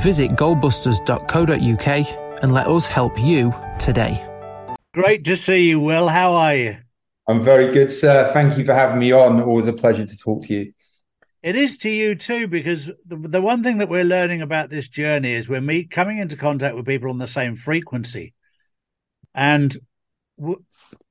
Visit goldbusters.co.uk and let us help you today. Great to see you, Will. How are you? I'm very good, sir. Thank you for having me on. Always a pleasure to talk to you. It is to you too, because the, the one thing that we're learning about this journey is we're meet, coming into contact with people on the same frequency. And w-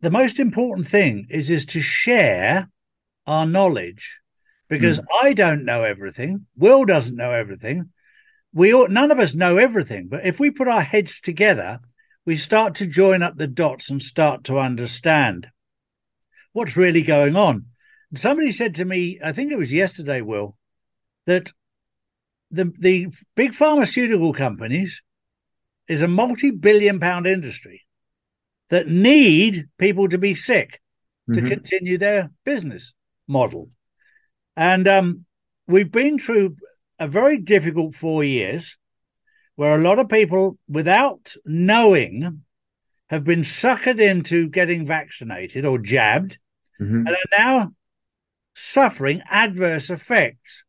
the most important thing is is to share our knowledge because mm. I don't know everything. Will doesn't know everything we ought, none of us know everything, but if we put our heads together, we start to join up the dots and start to understand what's really going on. And somebody said to me, I think it was yesterday, Will, that the the big pharmaceutical companies is a multi-billion pound industry that need people to be sick to mm-hmm. continue their business model. And um, we've been through a very difficult four years where a lot of people, without knowing, have been suckered into getting vaccinated or jabbed mm-hmm. and are now suffering adverse effects.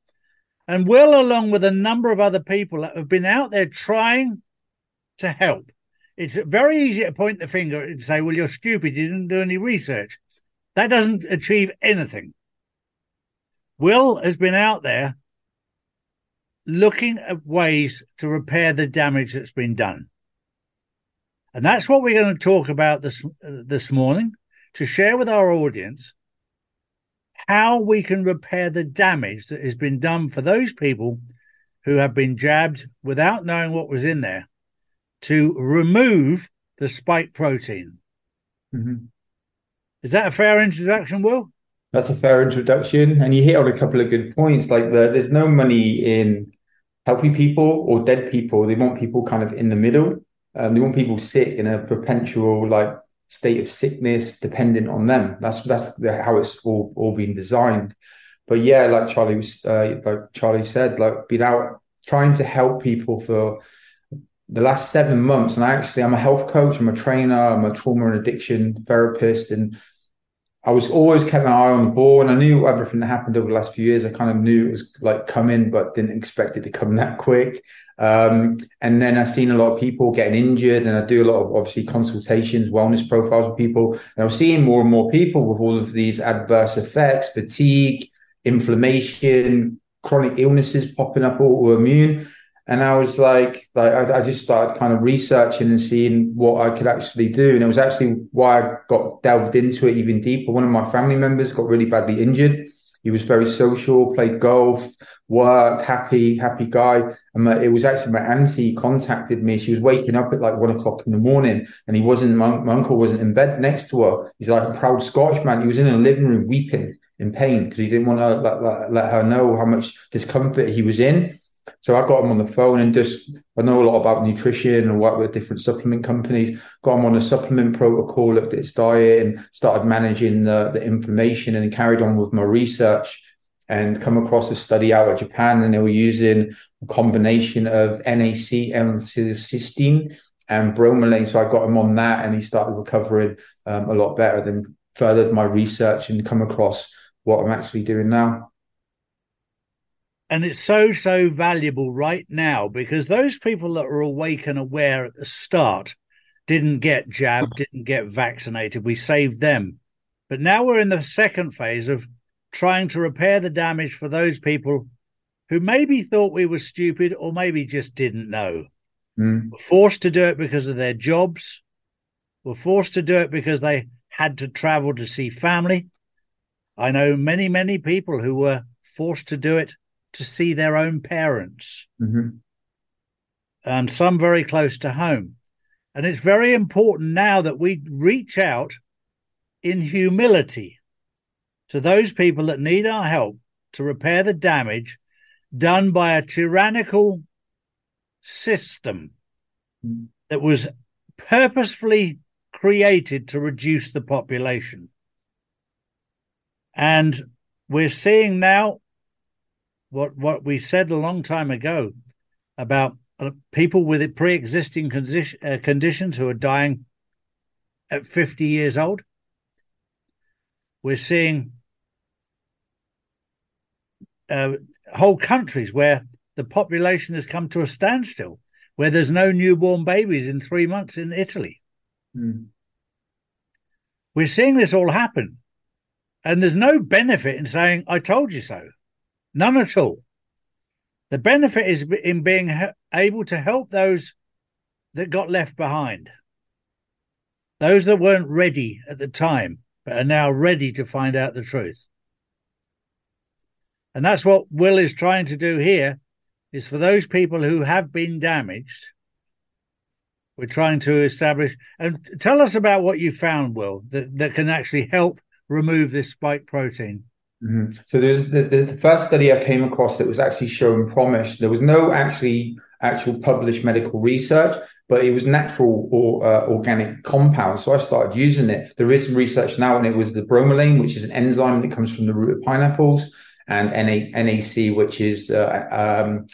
And Will, along with a number of other people that have been out there trying to help. It's very easy to point the finger and say, well, you're stupid. You didn't do any research. That doesn't achieve anything. Will has been out there looking at ways to repair the damage that's been done. And that's what we're going to talk about this this morning to share with our audience how we can repair the damage that has been done for those people who have been jabbed without knowing what was in there to remove the spike protein. Mm-hmm. Is that a fair introduction, Will? That's a fair introduction, and you hit on a couple of good points. Like the, there's no money in healthy people or dead people. They want people kind of in the middle. Um, they want people sick in a perpetual like state of sickness, dependent on them. That's that's how it's all all been designed. But yeah, like Charlie was, uh, like Charlie said, like been out trying to help people for the last seven months. And I actually, I'm a health coach, I'm a trainer, I'm a trauma and addiction therapist, and I was always kept my eye on the ball, and I knew everything that happened over the last few years. I kind of knew it was like coming, but didn't expect it to come that quick. Um, and then I've seen a lot of people getting injured, and I do a lot of obviously consultations, wellness profiles with people, and I was seeing more and more people with all of these adverse effects, fatigue, inflammation, chronic illnesses popping up, autoimmune and I was like, like I, I, just started kind of researching and seeing what I could actually do, and it was actually why I got delved into it even deeper. One of my family members got really badly injured. He was very social, played golf, worked, happy, happy guy. And my, it was actually my auntie contacted me. She was waking up at like one o'clock in the morning, and he wasn't. My, my uncle wasn't in bed next to her. He's like a proud Scotchman. He was in a living room weeping in pain because he didn't want to let, let, let her know how much discomfort he was in. So I got him on the phone and just I know a lot about nutrition and work with different supplement companies. Got him on a supplement protocol, looked at his diet, and started managing the, the inflammation and carried on with my research. And come across a study out of Japan, and they were using a combination of NAC, N-acetylcysteine, and bromelain. So I got him on that, and he started recovering um, a lot better. Then furthered my research and come across what I'm actually doing now. And it's so, so valuable right now because those people that were awake and aware at the start didn't get jabbed, didn't get vaccinated. We saved them. But now we're in the second phase of trying to repair the damage for those people who maybe thought we were stupid or maybe just didn't know. Mm. Were forced to do it because of their jobs, were forced to do it because they had to travel to see family. I know many, many people who were forced to do it to see their own parents, mm-hmm. and some very close to home. And it's very important now that we reach out in humility to those people that need our help to repair the damage done by a tyrannical system mm. that was purposefully created to reduce the population. And we're seeing now what what we said a long time ago about uh, people with pre-existing condition, uh, conditions who are dying at 50 years old. We're seeing uh, whole countries where the population has come to a standstill, where there's no newborn babies in three months in Italy. Mm. We're seeing this all happen. And there's no benefit in saying, I told you so. None at all. The benefit is in being able to help those that got left behind, those that weren't ready at the time, but are now ready to find out the truth. And that's what Will is trying to do here is for those people who have been damaged. We're trying to establish and tell us about what you found, Will, that, that can actually help remove this spike protein. Mm-hmm. So there's the, the, first study I came across that was actually showing promise. There was no actually actual published medical research, but it was natural or uh, organic compound. So I started using it. There is some research now, and it was the bromelain, which is an enzyme that comes from the root of pineapples and NA, NAC, which is uh, um,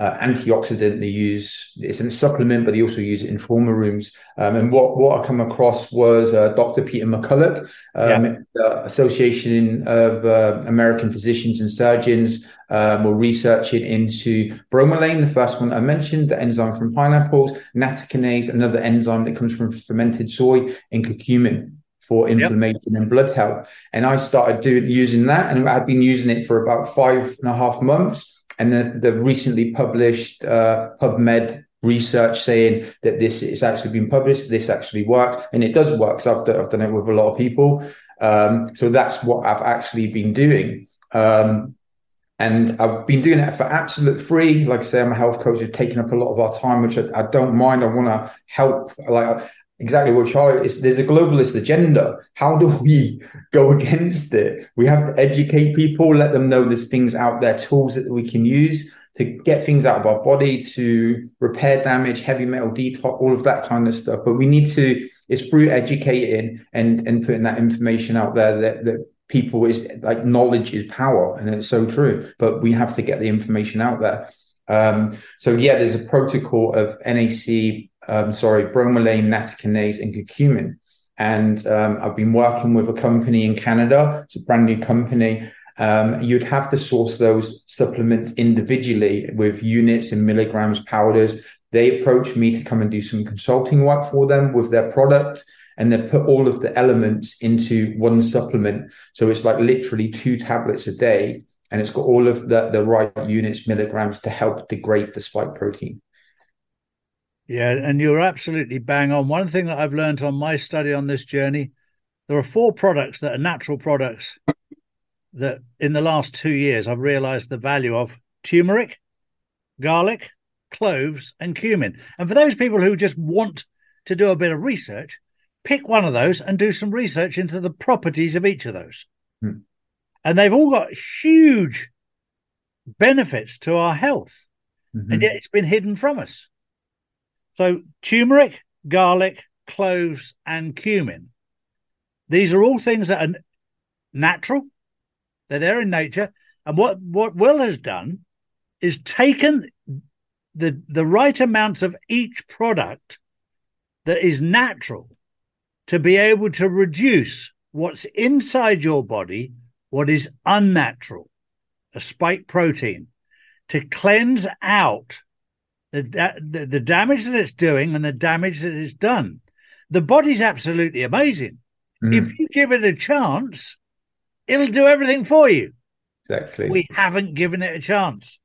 uh, antioxidant they use. It's a supplement, but they also use it in trauma rooms. Um, and what, what I come across was uh, Dr. Peter McCullough, um, yeah. Association of uh, American Physicians and Surgeons, um, were researching into bromelain, the first one I mentioned, the enzyme from pineapples, nattokinase, another enzyme that comes from fermented soy, and curcumin for inflammation yep. and blood health. And I started doing using that, and I've been using it for about five and a half months. And then the recently published uh, PubMed research saying that this is actually been published, this actually works, and it does work. I've, done, I've done it with a lot of people. Um, so that's what I've actually been doing. Um, and I've been doing it for absolute free. Like I say, I'm a health coach. It's taking up a lot of our time, which I, I don't mind. I want to help. Like exactly what Charlie is. There's a globalist agenda. How do we go against it? We have to educate people, let them know there's things out there, tools that we can use to get things out of our body, to repair damage, heavy metal detox, all of that kind of stuff. But we need to, it's through educating and, and putting that information out there that, that people is like knowledge is power. And it's so true. But we have to get the information out there. Um, so yeah, there's a protocol of NAC um, sorry, bromelain, nattokinase, and curcumin. And um, I've been working with a company in Canada. It's a brand new company. Um, you'd have to source those supplements individually with units and milligrams, powders. They approached me to come and do some consulting work for them with their product and they put all of the elements into one supplement. So it's like literally two tablets a day, and it's got all of the, the right units, milligrams to help degrade the spike protein. Yeah, and you're absolutely bang on. One thing that I've learned on my study on this journey, there are four products that are natural products that in the last two years I've realized the value of turmeric, garlic, cloves, and cumin. And for those people who just want to do a bit of research, pick one of those and do some research into the properties of each of those. Hmm. And they've all got huge benefits to our health. Mm-hmm. And yet it's been hidden from us. So, turmeric, garlic, cloves, and cumin. These are all things that are natural, they're there in nature. And what, what Will has done is taken the, the right amounts of each product that is natural to be able to reduce what's inside your body, what is unnatural, a spike protein, to cleanse out the, the, the damage that it's doing and the damage that it's done. The body's absolutely amazing. Mm. If you give it a chance, it'll do everything for you. Exactly. We haven't given it a chance.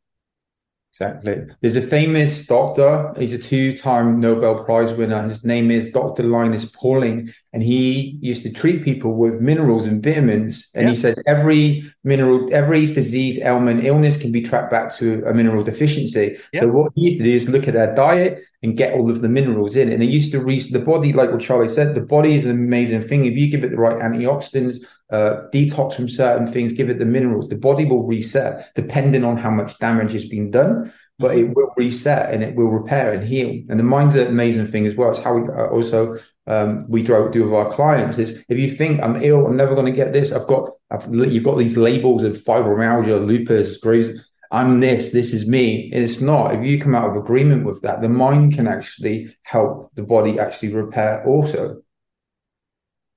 Exactly. There's a famous doctor. He's a two-time Nobel Prize winner. His name is Dr. Linus Pauling, and he used to treat people with minerals and vitamins. And he says every mineral, every disease, ailment, illness can be tracked back to a mineral deficiency. So what he used to do is look at their diet and get all of the minerals in. And it used to reach the body, like what Charlie said, the body is an amazing thing. If you give it the right antioxidants, uh, detox from certain things, give it the minerals, the body will reset depending on how much damage has been done. but it will reset and it will repair and heal. And the mind's an amazing thing as well. It's how we uh, also um, we do, do with our clients. Is if you think I'm ill, I'm never going to get this. I've got, I've, you've got these labels of fibromyalgia, lupus, Graves. I'm this, this is me. And it's not. If you come out of agreement with that, the mind can actually help the body actually repair also.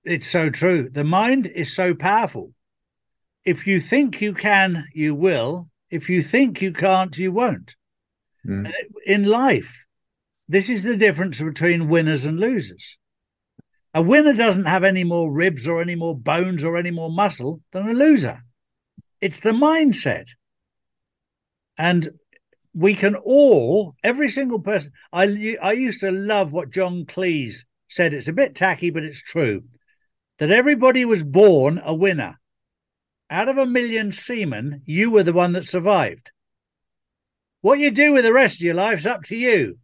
It's so true. The mind is so powerful. If you think you can, you will. If you think you can't, you won't. Mm. In life, this is the difference between winners and losers. A winner doesn't have any more ribs or any more bones or any more muscle than a loser. It's the mindset. And we can all, every single person. I, I used to love what John Cleese said. It's a bit tacky, but it's true that everybody was born a winner. Out of a million semen, you were the one that survived. What you do with the rest of your life's up to you.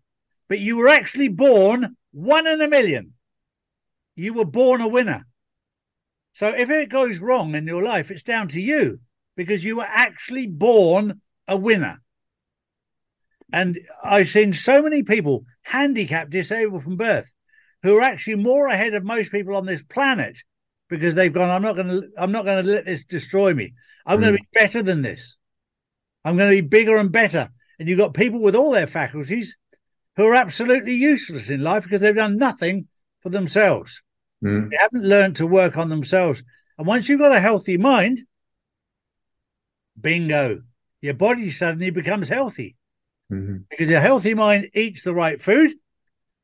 But you were actually born one in a million. You were born a winner. So if it goes wrong in your life, it's down to you because you were actually born a winner. And I've seen so many people handicapped, disabled from birth, who are actually more ahead of most people on this planet because they've gone, I'm not going to, I'm not going to let this destroy me. I'm mm. going to be better than this. I'm going to be bigger and better. And you've got people with all their faculties who are absolutely useless in life because they've done nothing for themselves. Mm. They haven't learned to work on themselves. And once you've got a healthy mind, bingo, your body suddenly becomes healthy. Mm-hmm. Because a healthy mind eats the right food,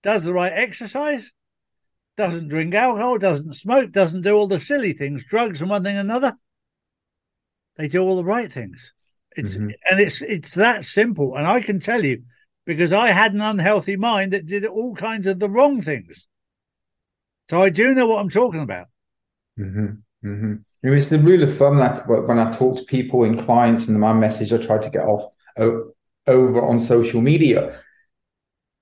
does the right exercise, doesn't drink alcohol, doesn't smoke, doesn't do all the silly things, drugs and one thing and another. They do all the right things. It's mm-hmm. and it's it's that simple. And I can tell you, because I had an unhealthy mind that did all kinds of the wrong things. So I do know what I'm talking about. Mm-hmm. Mm-hmm. It's the rule of thumb that when I talk to people and clients and my message I try to get off over on social media,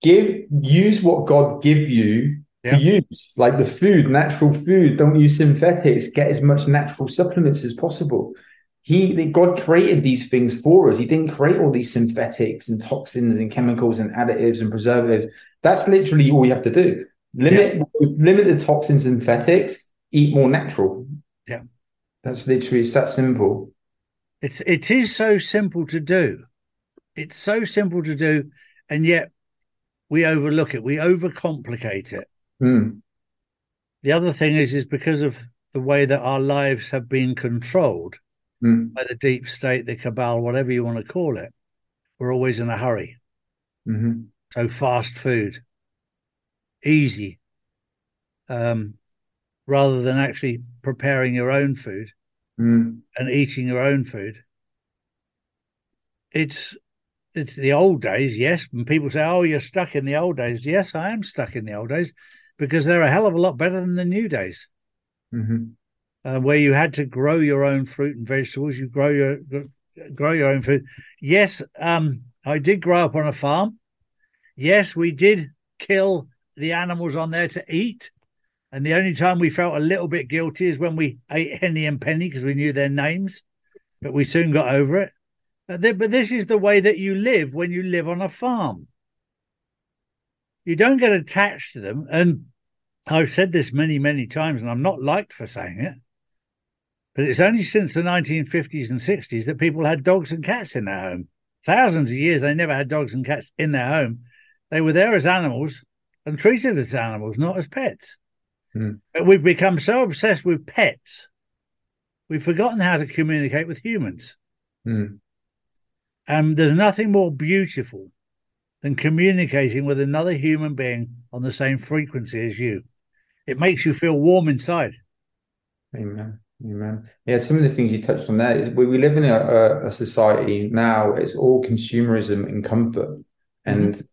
give use what God give you yeah. to use, like the food, natural food. Don't use synthetics. Get as much natural supplements as possible. He, God created these things for us. He didn't create all these synthetics and toxins and chemicals and additives and preservatives. That's literally all you have to do. Limit, yeah. limit the toxins and synthetics. Eat more natural. Yeah, that's literally it's that simple. It's it is so simple to do. It's so simple to do, and yet we overlook it. We overcomplicate it. Mm. The other thing is, is because of the way that our lives have been controlled mm. by the deep state, the cabal, whatever you want to call it, we're always in a hurry. Mm-hmm. So fast food, easy, um, rather than actually preparing your own food mm. and eating your own food. It's it's the old days, yes. And people say, "Oh, you're stuck in the old days." Yes, I am stuck in the old days because they're a hell of a lot better than the new days, mm-hmm. uh, where you had to grow your own fruit and vegetables. You grow your grow your own food. Yes, um, I did grow up on a farm. Yes, we did kill the animals on there to eat. And the only time we felt a little bit guilty is when we ate Henny and Penny because we knew their names, but we soon got over it. But, but this is the way that you live when you live on a farm. You don't get attached to them. And I've said this many, many times, and I'm not liked for saying it. But it's only since the 1950s and 60s that people had dogs and cats in their home. Thousands of years, they never had dogs and cats in their home. They were there as animals and treated as animals, not as pets. Mm. We've become so obsessed with pets, we've forgotten how to communicate with humans. Mm. And there's nothing more beautiful than communicating with another human being on the same frequency as you. It makes you feel warm inside. Amen. Amen. Yeah, some of the things you touched on there is we, we live in a, a society now, it's all consumerism and comfort. And mm-hmm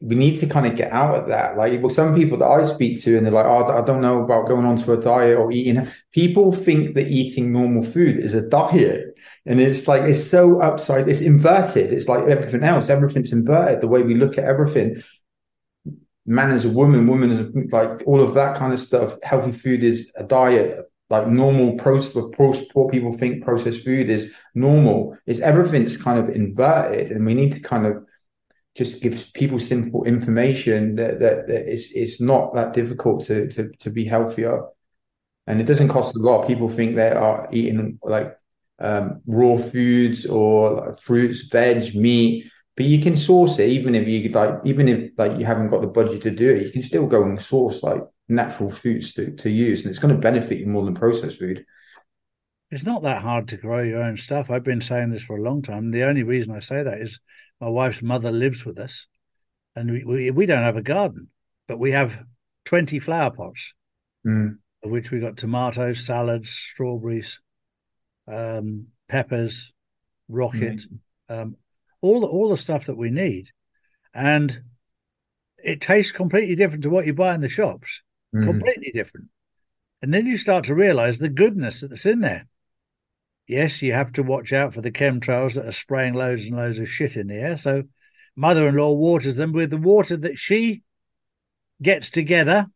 we need to kind of get out of that. Like, well, some people that I speak to, and they're like, "Oh, I don't know about going onto a diet or eating." People think that eating normal food is a diet, and it's like it's so upside, it's inverted. It's like everything else. Everything's inverted. The way we look at everything. Man is a woman, woman is a, like all of that kind of stuff. Healthy food is a diet. like normal process what people think processed food is normal is everything's kind of inverted and we need to kind of just gives people simple information that, that, that it's, it's not that difficult to, to to be healthier. And it doesn't cost a lot. People think they are eating like um, raw foods or like fruits veg meat but you can source it. Even if you like even if like you haven't got the budget to do it you can still go and source like natural foods to, to use and it's going to benefit you more than processed food. It's not that hard to grow your own stuff. I've been saying this for a long time. The only reason i say that is my wife's mother lives with us and we, we, we don't have a garden but we have 20 flower pots mm. of which we got tomatoes salads strawberries um, peppers rocket mm. um, all the, all the stuff that we need and it tastes completely different to what you buy in the shops mm. completely different. And then you start to realize the goodness that's in there. Yes, you have to watch out for the chemtrails that are spraying loads and loads of shit in the air. So, mother in law waters them with the water that she gets together.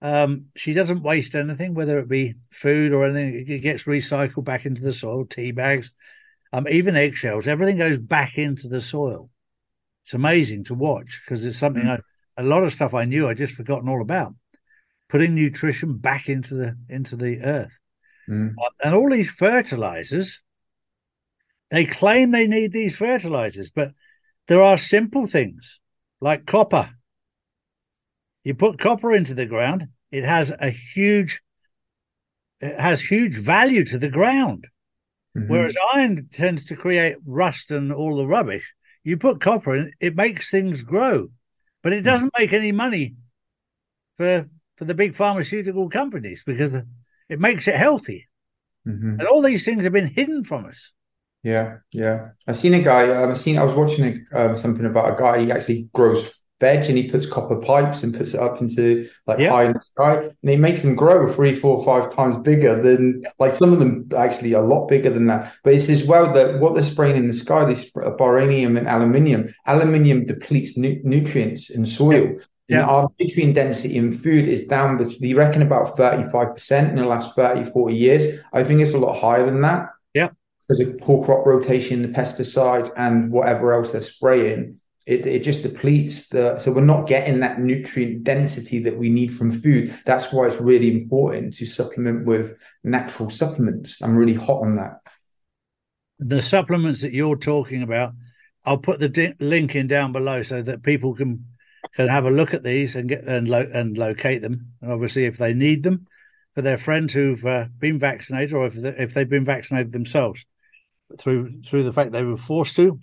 Um, she doesn't waste anything, whether it be food or anything. It gets recycled back into the soil, tea bags, um, even eggshells. Everything goes back into the soil. It's amazing to watch because it's something mm. I, a lot of stuff I knew I just forgotten all about putting nutrition back into the into the earth. Mm. and all these fertilizers, they claim they need these fertilizers, but there are simple things like copper. You put copper into the ground, it has a huge it has huge value to the ground. Mm-hmm. Whereas iron tends to create rust and all the rubbish. You put copper in, it makes things grow, but it mm. doesn't make any money for for the big pharmaceutical companies because it makes it healthy. Mm-hmm. And all these things have been hidden from us. Yeah, yeah. I've seen a guy. Um, I've seen. I was watching a, um, something about a guy. He actually grows veg and he puts copper pipes and puts it up into like yeah. high in the sky, and it makes them grow three, four, five times bigger than like some of them actually a lot bigger than that. But it's as well that what they're spraying in the sky, this boranium and aluminium. Aluminium depletes nu- nutrients in soil. Yeah. Yeah. our nutrient density in food is down, you reckon about 35% in the last 30, 40 years. I think it's a lot higher than that. Yeah. Because of poor crop rotation, the pesticides, and whatever else they're spraying, it, it just depletes the. So we're not getting that nutrient density that we need from food. That's why it's really important to supplement with natural supplements. I'm really hot on that. The supplements that you're talking about, I'll put the di- link in down below so that people can can have a look at these and get and lo- and locate them. And obviously, if they need them for their friends who've uh, been vaccinated, or if they, if they've been vaccinated themselves through through the fact they were forced to,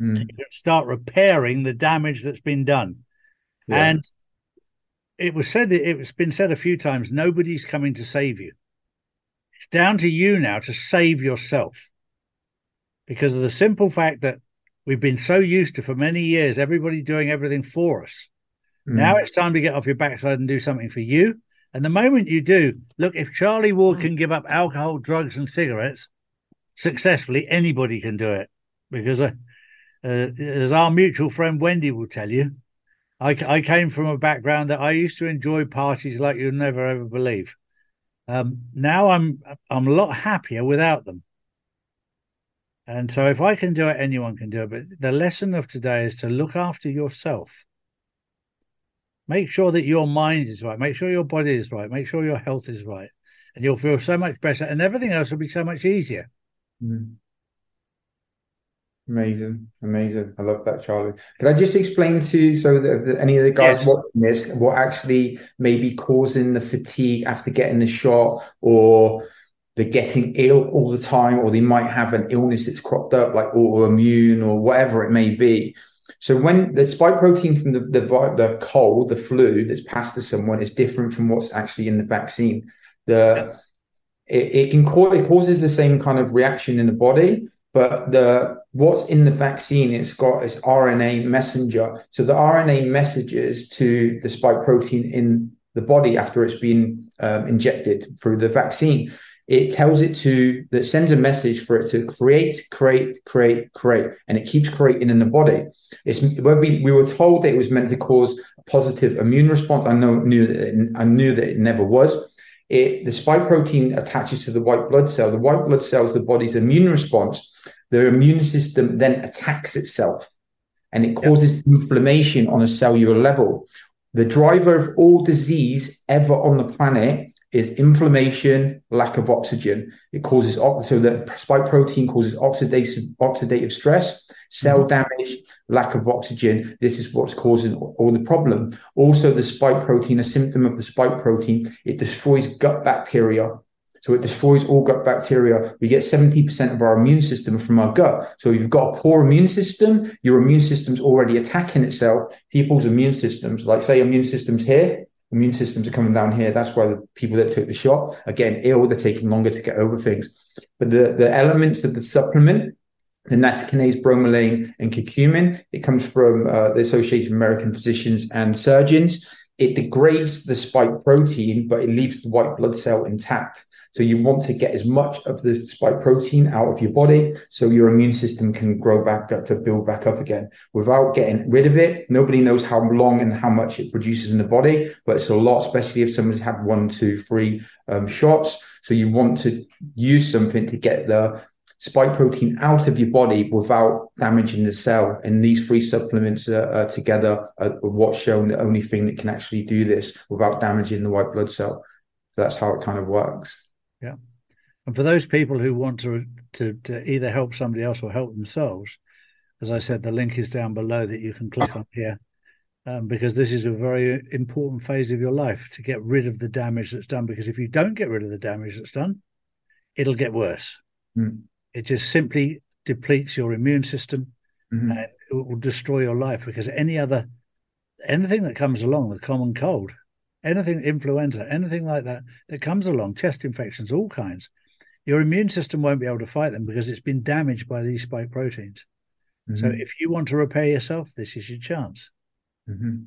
mm. start repairing the damage that's been done. Yeah. And it was said it's been said a few times. Nobody's coming to save you. It's down to you now to save yourself because of the simple fact that we've been so used to for many years everybody doing everything for us. Mm. Now it's time to get off your backside and do something for you. And the moment you do, look, if Charlie Ward hmm. can give up alcohol, drugs, and cigarettes successfully, anybody can do it. Because, uh, uh, as our mutual friend Wendy will tell you, I, I, came from a background that I used to enjoy parties like you'll never ever believe. Um, now I'm I'm a lot happier without them. And so, if I can do it, anyone can do it. But the lesson of today is to look after yourself. Make sure that your mind is right. Make sure your body is right. Make sure your health is right. And you'll feel so much better. And everything else will be so much easier. Mm. Amazing, amazing. I love that, Charlie. Can I just explain to so that any of the guys yes. watching this what actually may be causing the fatigue after getting the shot, or they're getting ill all the time, or they might have an illness that's cropped up, like autoimmune or whatever it may be. So when the spike protein from the, the the cold, the flu that's passed to someone is different from what's actually in the vaccine. The it, it can cause it causes the same kind of reaction in the body, but the what's in the vaccine it's got is RNA messenger. So the RNA messages to the spike protein in the body after it's been um, injected through the vaccine it tells it to that sends a message for it to create, create, create, create, and it keeps creating in the body. It's when we, we were told that it was meant to cause a positive immune response. I know knew that it, I knew that it never was. it the spike protein attaches to the white blood cell. The white blood cell is the body's immune response. The immune system then attacks itself and it causes yep. inflammation on a cellular level. The driver of all disease ever on the planet is inflammation, lack of oxygen. It causes so the spike protein causes oxidative oxidative stress, cell mm-hmm. damage, lack of oxygen. This is what's causing all the problem. Also, the spike protein, a symptom of the spike protein, it destroys gut bacteria. So it destroys all gut bacteria. We get 70% of our immune system from our gut. So if you've got a poor immune system, your immune system's already attacking itself. People's immune systems, like say immune systems here, immune systems are coming down here. That's why the people that took the shot, again, ill, they're taking longer to get over things. But the, the elements of the supplement, the nattokinase, bromelain, and curcumin, it comes from uh, the Association of American Physicians and Surgeons. It degrades the spike protein, but it leaves the white blood cell intact. So you want to get as much of the spike protein out of your body so your immune system can grow back up to build back up again without getting rid of it. Nobody knows how long and how much it produces in the body, but it's a lot, especially if someone's had one, two, three um, shots. So you want to use something to get the spike protein out of your body without damaging the cell. And these three supplements uh, together are what's shown the only thing that can actually do this without damaging the white blood cell. So that's how it kind of works. And for those people who want to, to, to either help somebody else or help themselves, as I said, the link is down below that you can click on here. Um, because this is a very important phase of your life to get rid of the damage that's done. Because if you don't get rid of the damage that's done, it'll get worse. Mm. It just simply depletes your immune system mm-hmm. and it will destroy your life. Because any other anything that comes along, the common cold, anything influenza, anything like that that comes along, chest infections, all kinds, your immune system won't be able to fight them because it's been damaged by these spike proteins. Mm-hmm. So if you want to repair yourself, this is your chance. Mm-hmm.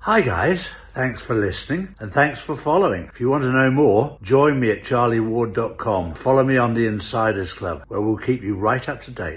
Hi guys, thanks for listening and thanks for following. If you want to know more, join me at charlieward.com. Follow me on the Insiders Club where we'll keep you right up to date.